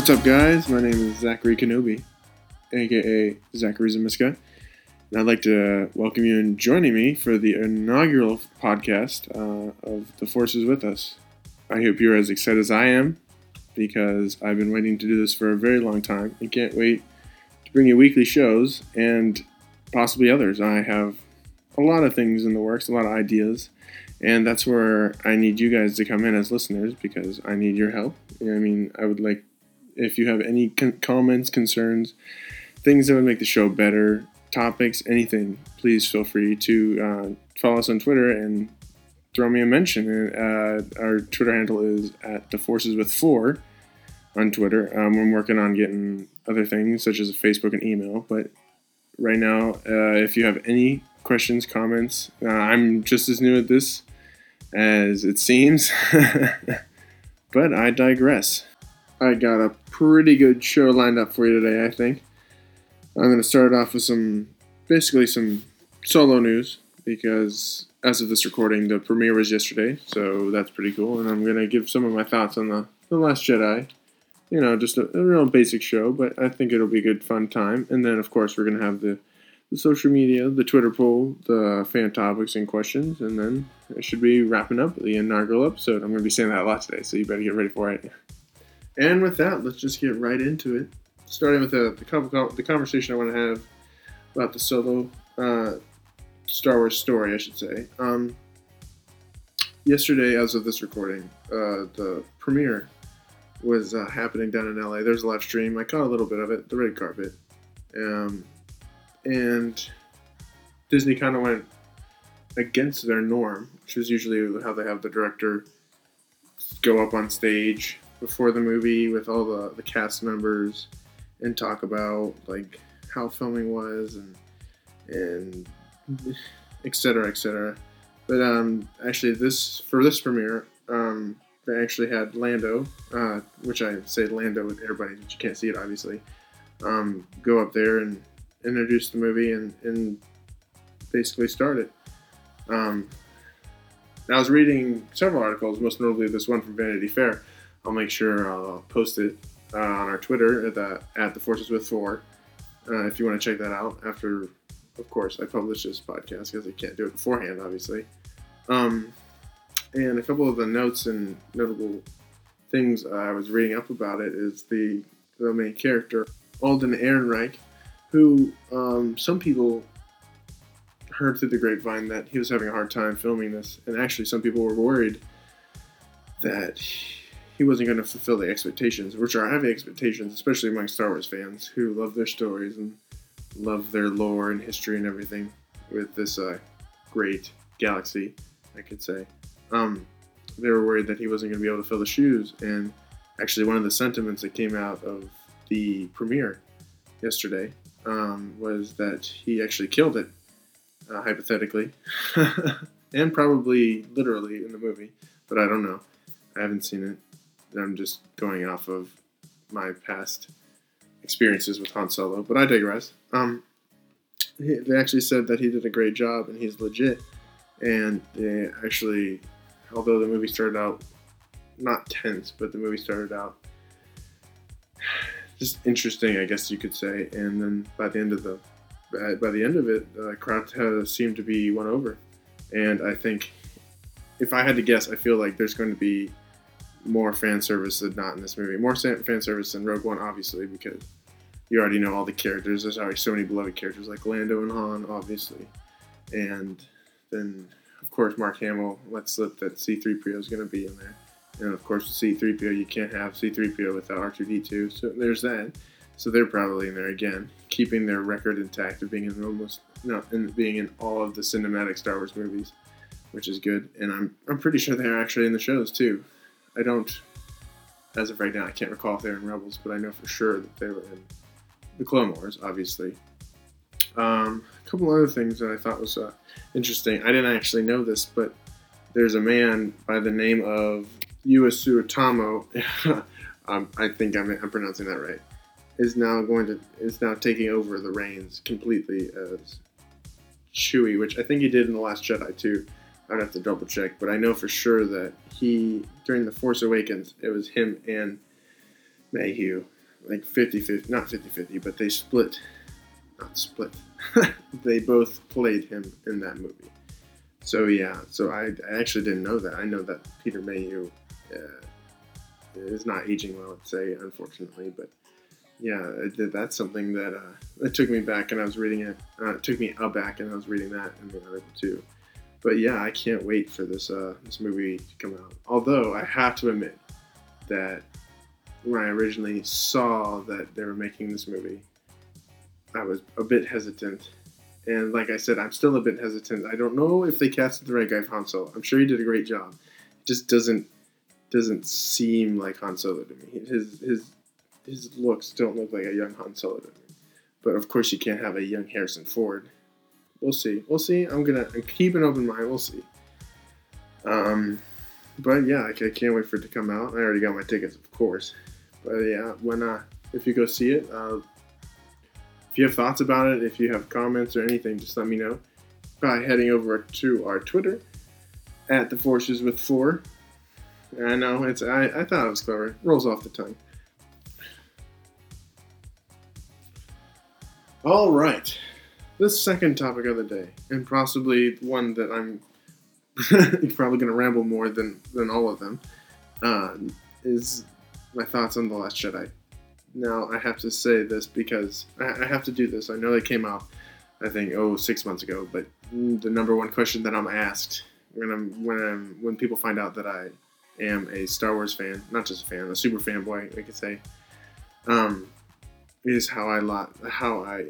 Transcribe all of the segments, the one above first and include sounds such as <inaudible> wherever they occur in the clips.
What's up, guys? My name is Zachary Kenobi, aka Zachary Zamiska, and I'd like to welcome you in joining me for the inaugural podcast uh, of The Force is With Us. I hope you're as excited as I am because I've been waiting to do this for a very long time and can't wait to bring you weekly shows and possibly others. I have a lot of things in the works, a lot of ideas, and that's where I need you guys to come in as listeners because I need your help. I mean, I would like if you have any con- comments, concerns, things that would make the show better, topics, anything, please feel free to uh, follow us on Twitter and throw me a mention. Uh, our Twitter handle is at the Forces with Four on Twitter. Um, I'm working on getting other things such as Facebook and email, but right now, uh, if you have any questions, comments, uh, I'm just as new at this as it seems, <laughs> but I digress. I got a pretty good show lined up for you today, I think. I'm going to start off with some, basically some solo news because as of this recording, the premiere was yesterday, so that's pretty cool. And I'm going to give some of my thoughts on the, the Last Jedi. You know, just a, a real basic show, but I think it'll be a good, fun time. And then, of course, we're going to have the, the social media, the Twitter poll, the fan topics and questions, and then I should be wrapping up the inaugural episode. I'm going to be saying that a lot today, so you better get ready for it. And with that, let's just get right into it. Starting with the the, the conversation I want to have about the solo uh, Star Wars story, I should say. Um, yesterday, as of this recording, uh, the premiere was uh, happening down in LA. There's a live stream. I caught a little bit of it, the red carpet, um, and Disney kind of went against their norm, which is usually how they have the director go up on stage before the movie with all the, the cast members and talk about like how filming was and and etc etc but um actually this for this premiere um they actually had lando uh, which i say lando with everybody but you can't see it obviously um, go up there and introduce the movie and, and basically start it. Um, i was reading several articles most notably this one from vanity fair I'll make sure I'll post it uh, on our Twitter at the at the Forces with Four. Uh, if you want to check that out after, of course, I publish this podcast because I can't do it beforehand, obviously. Um, and a couple of the notes and notable things I was reading up about it is the the main character Alden Ehrenreich, who um, some people heard through the grapevine that he was having a hard time filming this, and actually some people were worried that he wasn't going to fulfill the expectations, which are heavy expectations, especially among Star Wars fans who love their stories and love their lore and history and everything with this uh, great galaxy, I could say. Um, they were worried that he wasn't going to be able to fill the shoes, and actually, one of the sentiments that came out of the premiere yesterday um, was that he actually killed it, uh, hypothetically, <laughs> and probably literally in the movie, but I don't know. I haven't seen it. I'm just going off of my past experiences with Han Solo, but I digress. Um, he, they actually said that he did a great job and he's legit. And they actually, although the movie started out not tense, but the movie started out just interesting, I guess you could say. And then by the end of the by the end of it, the crowd has seemed to be won over. And I think, if I had to guess, I feel like there's going to be more fan service than not in this movie. More fan service than Rogue One, obviously, because you already know all the characters. There's already so many beloved characters like Lando and Han, obviously, and then of course Mark Hamill lets slip that C-3PO is going to be in there, and of course with C-3PO you can't have C-3PO without R2D2, so there's that. So they're probably in there again, keeping their record intact of being in almost no, in being in all of the cinematic Star Wars movies, which is good. And I'm I'm pretty sure they're actually in the shows too. I don't, as of right now, I can't recall if they're in Rebels, but I know for sure that they were in the Clone Wars, obviously. Um, a couple other things that I thought was uh, interesting. I didn't actually know this, but there's a man by the name of Joonas Suotamo. <laughs> um, I think I'm, I'm pronouncing that right. Is now going to is now taking over the reins completely as Chewie, which I think he did in the Last Jedi too. I'd have to double check, but I know for sure that he during the Force Awakens, it was him and Mayhew, like 50 50, not 50 50, but they split, not split. <laughs> they both played him in that movie. So yeah, so I, I actually didn't know that. I know that Peter Mayhew uh, is not aging well, let's say, unfortunately, but yeah, that's something that uh, it took me back, and I was reading it. Uh, it took me aback, and I was reading that in the article too. But yeah, I can't wait for this uh, this movie to come out. Although I have to admit that when I originally saw that they were making this movie, I was a bit hesitant. And like I said, I'm still a bit hesitant. I don't know if they casted the right guy for Han Solo. I'm sure he did a great job. It just doesn't doesn't seem like Han Solo to me. His his his looks don't look like a young Han Solo to me. But of course, you can't have a young Harrison Ford. We'll see. We'll see. I'm gonna keep an open mind. We'll see. Um, but yeah, I can't wait for it to come out. I already got my tickets, of course. But yeah, when uh, if you go see it, uh, if you have thoughts about it, if you have comments or anything, just let me know by heading over to our Twitter at the Forces with Four. I know it's I, I thought it was clever. Rolls off the tongue. All right, the second topic of the day, and possibly one that I'm <laughs> probably going to ramble more than than all of them, uh, is my thoughts on the Last Jedi. Now I have to say this because I, I have to do this. I know they came out, I think, oh six months ago, but the number one question that I'm asked when I'm when I'm when people find out that I am a Star Wars fan, not just a fan, a super fanboy, we could say, um, is how I lot how I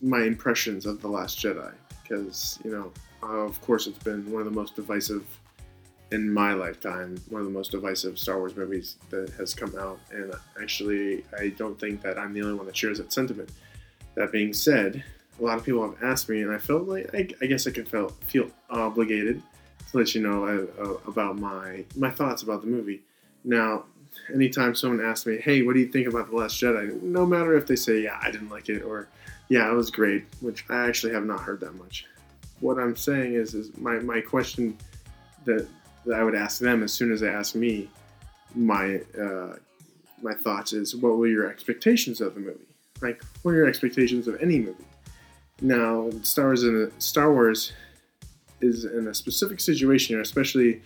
my impressions of the Last Jedi because you know of course it's been one of the most divisive in my lifetime one of the most divisive Star Wars movies that has come out and actually I don't think that I'm the only one that shares that sentiment that being said a lot of people have asked me and I felt like I, I guess I can feel feel obligated to let you know uh, uh, about my my thoughts about the movie now anytime someone asks me, "Hey, what do you think about the Last Jedi?" No matter if they say, "Yeah, I didn't like it," or "Yeah, it was great," which I actually have not heard that much. What I'm saying is, is my my question that that I would ask them as soon as they ask me my uh, my thoughts is, what were your expectations of the movie? Like, what are your expectations of any movie? Now, Star Wars in Star Wars is in a specific situation, especially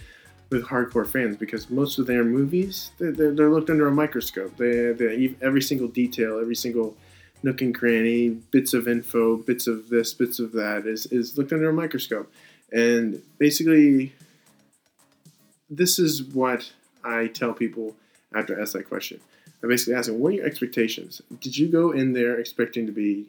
with hardcore fans because most of their movies they're, they're, they're looked under a microscope. They, they every single detail, every single nook and cranny, bits of info, bits of this, bits of that is is looked under a microscope, and basically, this is what I tell people after I ask that question. I basically ask them, "What are your expectations? Did you go in there expecting to be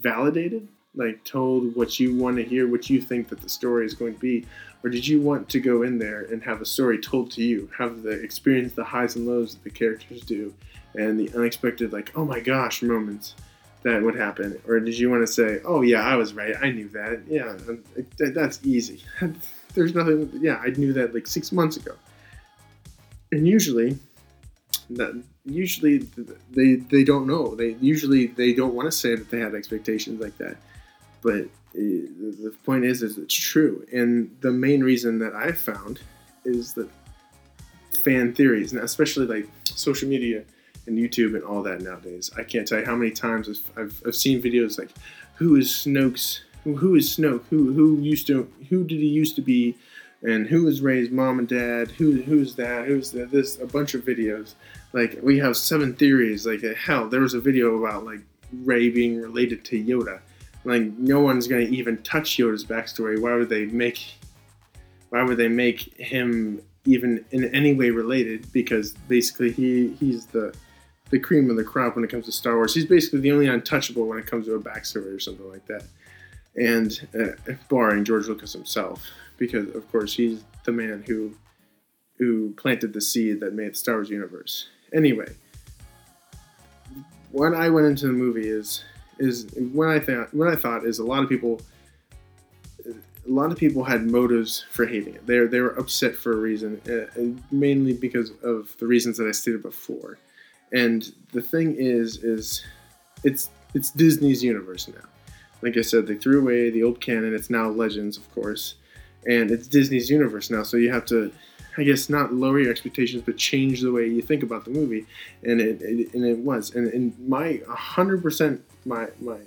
validated, like told what you want to hear, what you think that the story is going to be, or did you want to go in there and have a story told to you, have the experience the highs and lows that the characters do, and the unexpected like oh my gosh moments that would happen, or did you want to say, oh yeah, I was right, I knew that, yeah, um, that's easy. <laughs> There's nothing, yeah, I knew that like six months ago, and usually that usually they they don't know. They usually they don't want to say that they have expectations like that, but eh, the point is, is it's true. And the main reason that I've found is that fan theories, and especially like social media and YouTube and all that nowadays. I can't tell you how many times I've, I've, I've seen videos like, who is Snoke's, who, who is Snoke, who who used to, who did he used to be, and who was Rey's mom and dad, who who's that, who's this, a bunch of videos. Like we have seven theories. Like hell, there was a video about like Rey being related to Yoda like no one's gonna even touch Yoda's backstory. Why would they make? Why would they make him even in any way related? Because basically he he's the the cream of the crop when it comes to Star Wars. He's basically the only untouchable when it comes to a backstory or something like that. And uh, barring George Lucas himself, because of course he's the man who who planted the seed that made the Star Wars universe. Anyway, what I went into the movie is is what I thought. What I thought is a lot of people, a lot of people had motives for hating it. They they were upset for a reason, uh, mainly because of the reasons that I stated before. And the thing is, is it's it's Disney's universe now. Like I said, they threw away the old canon. It's now Legends, of course, and it's Disney's universe now. So you have to I guess not lower your expectations, but change the way you think about the movie, and it, it and it was, and, and my hundred percent my my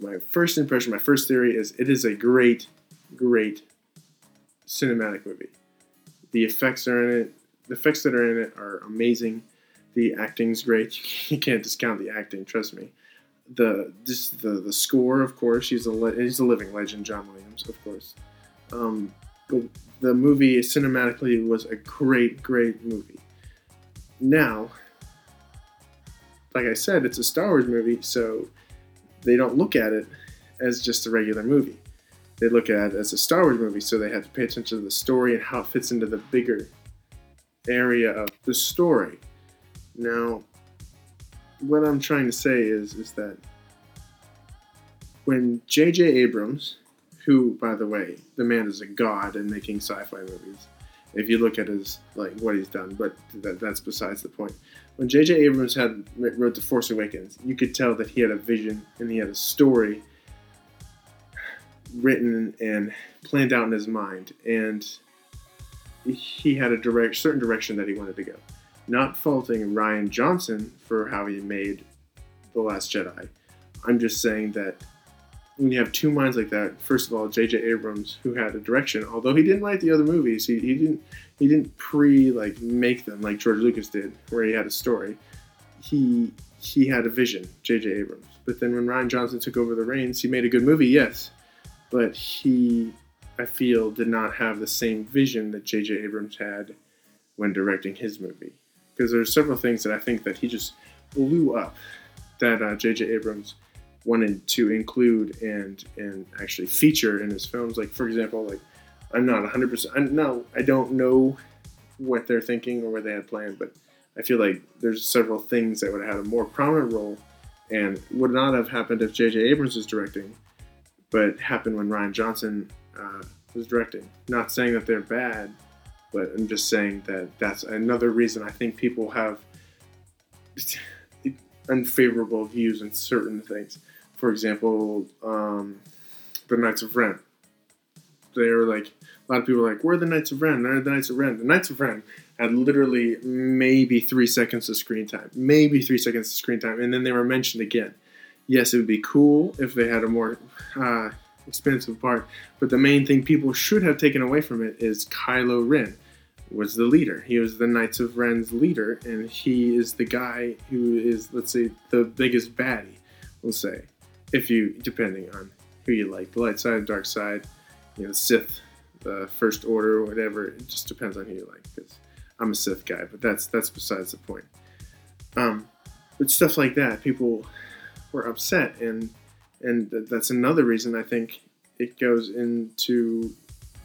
my first impression, my first theory is it is a great, great cinematic movie. The effects are in it. The effects that are in it are amazing. The acting's great. <laughs> You can't discount the acting. Trust me. The just the the score, of course. He's a he's a living legend, John Williams, of course. Um, the, the movie cinematically was a great, great movie. Now, like I said, it's a Star Wars movie, so they don't look at it as just a regular movie. They look at it as a Star Wars movie, so they have to pay attention to the story and how it fits into the bigger area of the story. Now, what I'm trying to say is is that when J.J. Abrams, who, by the way, the man is a god in making sci-fi movies, if you look at his like what he's done, but that, that's besides the point. When J.J. Abrams had wrote The Force Awakens, you could tell that he had a vision and he had a story written and planned out in his mind, and he had a direct certain direction that he wanted to go. Not faulting Rian Johnson for how he made The Last Jedi. I'm just saying that when you have two minds like that, first of all, J.J. Abrams, who had a direction, although he didn't write the other movies, he, he didn't he didn't pre like make them like George Lucas did, where he had a story. He he had a vision, J.J. Abrams. But then when Rian Johnson took over the reins, he made a good movie, yes, but he, I feel, did not have the same vision that J.J. Abrams had when directing his movie. Because there's several things that I think that he just blew up that uh, J.J. Abrams wanted to include and and actually feature in his films. Like for example, like I'm not 100. percent No, I don't know what they're thinking or what they had planned, but I feel like there's several things that would have had a more prominent role and would not have happened if J.J. Abrams was directing, but happened when Rian Johnson uh, was directing. Not saying that they're bad, but I'm just saying that that's another reason I think people have unfavorable views on certain things for example, um, the Knights of Ren. They were like a lot of people are like, "Where are the Knights of Ren? Where are the Knights of Ren?" The Knights of Ren had literally maybe three seconds of screen time, maybe three seconds of screen time, and then they were mentioned again. Yes, it would be cool if they had a more uh, expensive part, but the main thing people should have taken away from it is Kylo Ren was the leader. He was the Knights of Ren's leader, and he is the guy who is, let's say, the biggest baddie. We'll say if you depending on who you like, the light side, dark side, you know, Sith, the First Order, whatever. It just depends on who you like. Because I'm a Sith guy, but that's that's besides the point. Um, but stuff like that, people were upset, and and that's another reason I think it goes into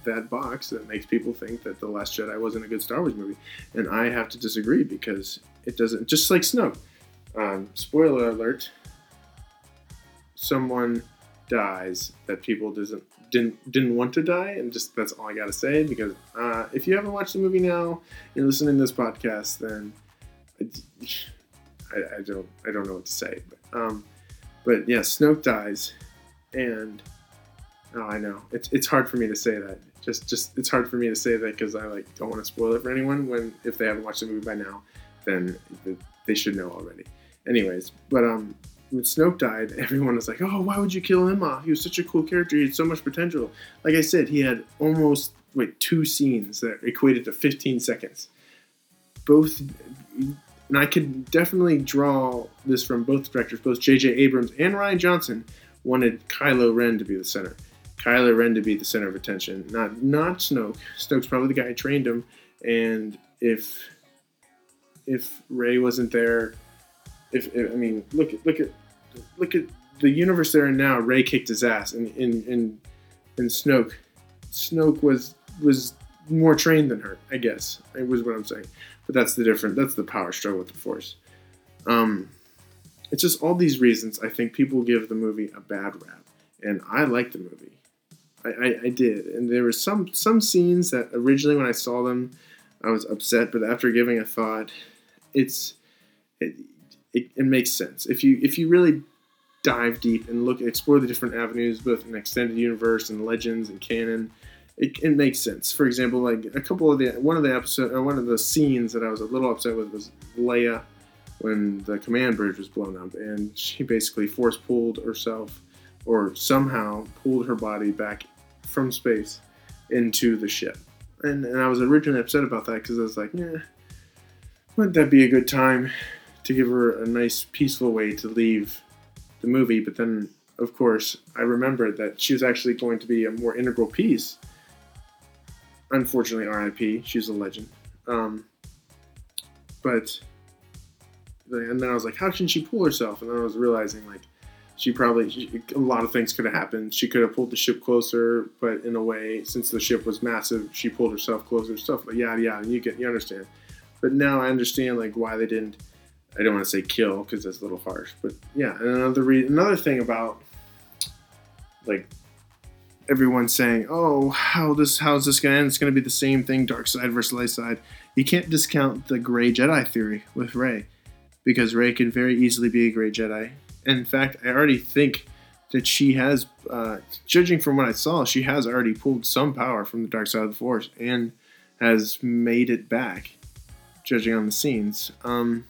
that box that makes people think that the Last Jedi wasn't a good Star Wars movie, and I have to disagree because it doesn't. Just like Snoke. Um, spoiler alert: someone dies that people doesn't didn't didn't want to die, and just that's all I gotta say. Because uh, if you haven't watched the movie now, you're listening to this podcast, then I, <sighs> I don't I don't know what to say. But, um, but yeah, Snoke dies, and oh, I know it's it's hard for me to say that. Just just it's hard for me to say that because I like don't want to spoil it for anyone. When if they haven't watched the movie by now, then they should know already. Anyways, but um, when Snoke died, <laughs> everyone was like, "Oh, why would you kill him off? He was such a cool character. He had so much potential." Like I said, he had almost wait two scenes that equated to 15 seconds. Both, and I could definitely draw this from both directors. Both J.J. Abrams and Rian Johnson wanted Kylo Ren to be the center. Kylo Ren to be the center of attention, not not Snoke. Snoke's probably the guy who trained him, and if if Rey wasn't there if, if I mean, look at look at look at the universe they're in now. Rey kicked his ass, and and and, in Snoke, Snoke was was more trained than her. I guess it was what I'm saying. But that's the different. That's the power struggle with the Force. Um, it's just all these reasons. I think people give the movie a bad rap, and I like the movie. I, I, I did, and there were some some scenes that originally when I saw them, I was upset. But after giving a thought, it's it, it, it makes sense if you if you really dive deep and look explore the different avenues both in extended universe and legends and canon it, it makes sense. For example, like a couple of the one of the episode, uh, one of the scenes that I was a little upset with was Leia when the command bridge was blown up, and she basically force pulled herself, or somehow pulled her body back from space into the ship. And, and I was originally upset about that because I was like, yeah, wouldn't that be a good time to give her a nice, peaceful way to leave the movie? But then, of course, I remembered that she was actually going to be a more integral piece. Unfortunately, RIP, she's a legend. Um, but, and then I was like, how can she pull herself? And then I was realizing, like, she probably she, a lot of things could have happened. She could have pulled the ship closer, but in a way, since the ship was massive, she pulled herself closer. Stuff like yeah, yeah. You get you understand. But now I understand like why they didn't. I don't want to say kill because that's a little harsh, but yeah. And another re- another thing about like everyone saying, "Oh, how this how's this gonna end? It's gonna be the same thing, dark side versus light side." You can't discount the gray Jedi theory with Rey, because Rey can very easily be a gray Jedi in fact, I already think that she has, uh, judging from what I saw, she has already pulled some power from the dark side of the force and has made it back, judging on the scenes. Um,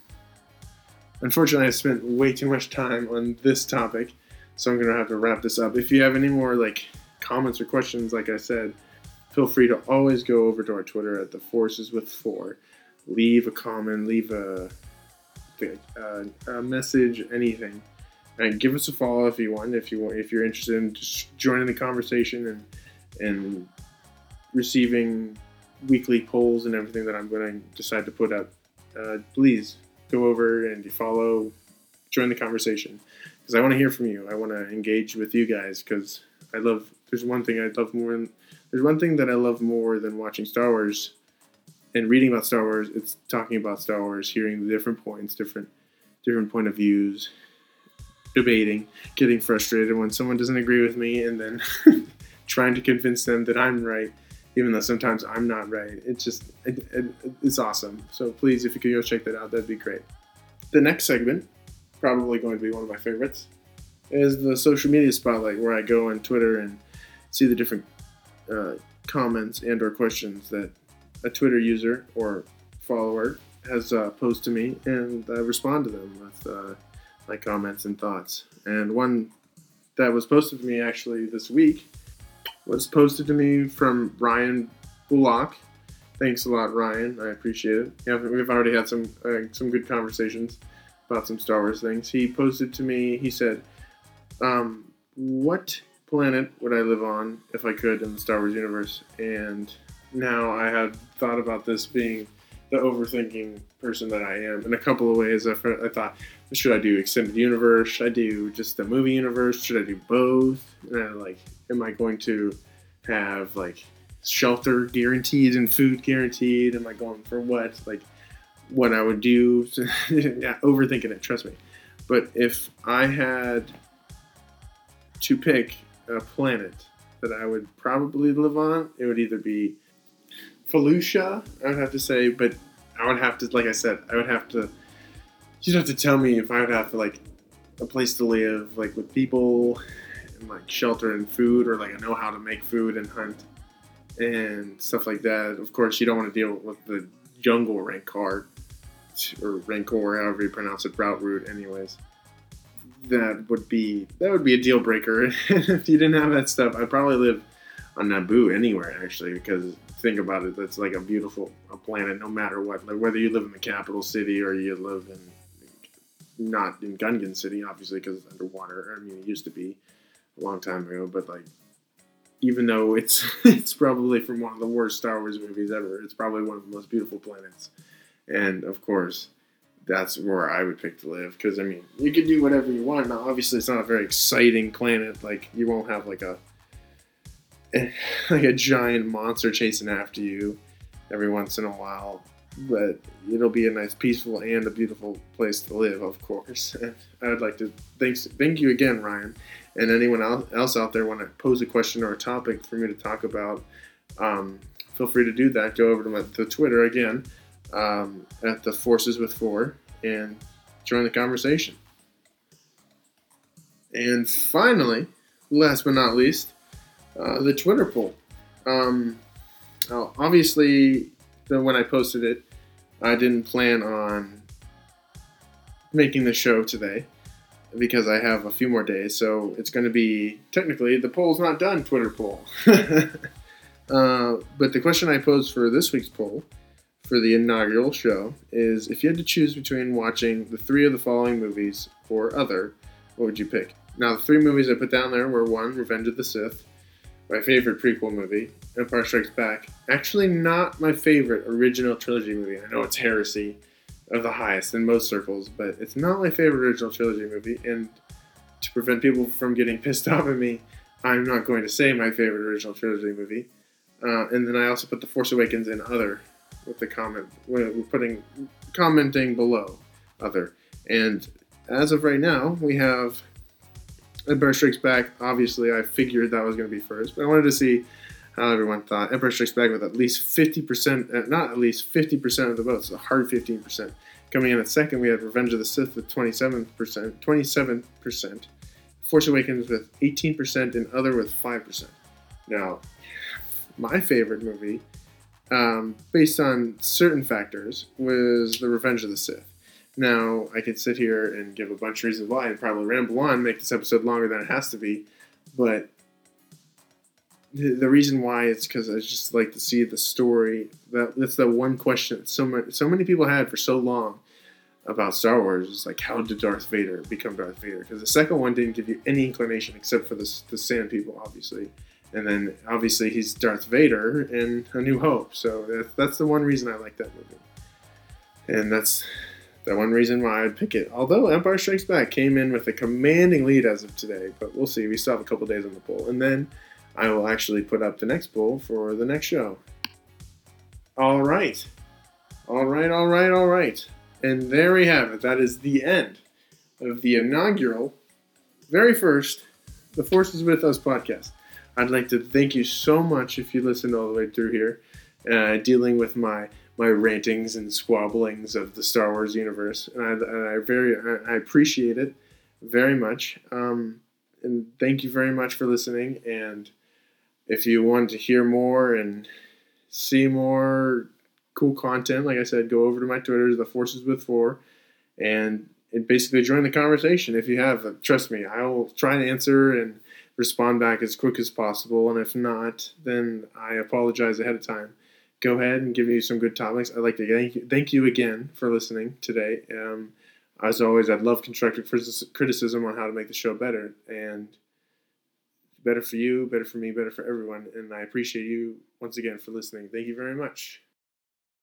unfortunately, I spent way too much time on this topic, so I'm gonna have to wrap this up. If you have any more like comments or questions, like I said, feel free to always go over to our Twitter at the Forces with Four. Leave a comment, leave a, a, a message, anything and give us a follow if you want. If you want, if you're interested in just joining the conversation and and receiving weekly polls and everything that I'm going to decide to put up, uh, please go over and follow, join the conversation because I want to hear from you. I want to engage with you guys because I love. There's one thing I love more. Than, there's one thing that I love more than watching Star Wars and reading about Star Wars. It's talking about Star Wars, hearing the different points, different different point of views, debating, getting frustrated when someone doesn't agree with me, and then <laughs> trying to convince them that I'm right, even though sometimes I'm not right. It's just, it, it, it's awesome. So please, if you could go check that out, that'd be great. The next segment, probably going to be one of my favorites, is the social media spotlight, where I go on Twitter and see the different uh, comments and or questions that a Twitter user or follower has uh, posed to me, and I respond to them with. Uh, my comments and thoughts. And one that was posted to me actually this week was posted to me from Ryan Bullock. Thanks a lot, Ryan. I appreciate it. Yeah, we've already had some uh, some good conversations about some Star Wars things. He posted to me. He said, um, "What planet would I live on if I could in the Star Wars universe?" And now I have thought about this being the overthinking person that I am in a couple of ways. I, I thought, should I do extended universe? Should I do just the movie universe? Should I do both? And I, like, am I going to have like shelter guaranteed and food guaranteed? Am I going for what? Like, what I would do? <laughs> yeah, overthinking it. Trust me. But if I had to pick a planet that I would probably live on, it would either be Felucia, I would have to say, but I would have to, like I said, I would have to. You'd have to tell me if I would have to like a place to live, like with people and like shelter and food, or like I know how to make food and hunt and stuff like that. Of course, you don't want to deal with the jungle rancor or rancor, however you pronounce it, route route. Anyways, that would be that would be a deal breaker. <laughs> if you didn't have that stuff, I'd probably live on Naboo anywhere actually, because think about it, that's like a beautiful a planet, no matter what. Like whether you live in the capital city or you live in not in Gungan City, obviously because it's underwater. I mean, it used to be a long time ago, but like even though it's <laughs> it's probably from one of the worst Star Wars movies ever, it's probably one of the most beautiful planets. And of course, that's where I would pick to live because I mean, you can do whatever you want. Now, obviously, it's not a very exciting planet. Like you won't have like a <laughs> like a giant monster chasing after you every once in a while. But it'll be a nice, peaceful, and a beautiful place to live, of course. <laughs> And I would like to thanks thank you again, Ryan, and anyone else out there want to pose a question or a topic for me to talk about. Um, feel free to do that. Go over to my, the Twitter again um, at the Forces with Four and join the conversation. And finally, last but not least, uh, the Twitter poll. Um, obviously, the, when I posted it, I didn't plan on making the show today because I have a few more days. So it's going to be technically the poll's not done. Twitter poll. <laughs> uh, but the question I posed for this week's poll for the inaugural show is if you had to choose between watching the three of the following movies or other, what would you pick? Now, the three movies I put down there were one, Revenge of the Sith, my favorite prequel movie, Empire Strikes Back. Actually, not my favorite original trilogy movie. I know it's heresy of the highest in most circles, but it's not my favorite original trilogy movie. And to prevent people from getting <laughs> pissed off at me, I'm not going to say my favorite original trilogy movie. Uh, and then I also put The Force Awakens in other with the comment. We're putting commenting below other. And as of right now, we have Empire Strikes Back. Obviously, I figured that was going to be first, but I wanted to see how everyone thought. Empire Strikes Back with at least 50%, uh, not at least 50% of the votes, a hard 15%. Coming in at second, we had Revenge of the Sith with 27%, 27%. Force Awakens with 18%, and Other with 5%. Now, my favorite movie, um, based on certain factors, was The Revenge of the Sith. Now, I could sit here and give a bunch of reasons why and probably ramble on, make this episode longer than it has to be, but the, reason why is because I just like to see the story. That that's the one question that so many so many people had for so long about Star Wars is like, how did Darth Vader become Darth Vader? Because the second one didn't give you any inclination except for the the Sand People, obviously, and then obviously he's Darth Vader in A New Hope. So that's the one reason I like that movie, and that's the one reason why I'd pick it. Although Empire Strikes Back came in with a commanding lead as of today, but we'll see. We still have a couple days on the poll, and then I will actually put up the next poll for the next show. All right, all right, all right, all right, and there we have it. That is the end of the inaugural, very first, The Force is with Us podcast. I'd like to thank you so much if you listened all the way through here, uh, dealing with my my rantings and squabblings of the Star Wars universe, and I, and I very I appreciate it very much. Um, and thank you very much for listening. And if you want to hear more and see more cool content, like I said, go over to my Twitter, The Forces with Four, and and basically join the conversation. If you have, trust me, I will try and answer and respond back as quick as possible. And if not, then I apologize ahead of time go ahead and give you some good topics. I'd like to thank you, thank you again for listening today. Um, as always, I'd love constructive criticism on how to make the show better and better for you, better for me, better for everyone. And I appreciate you once again for listening. Thank you very much.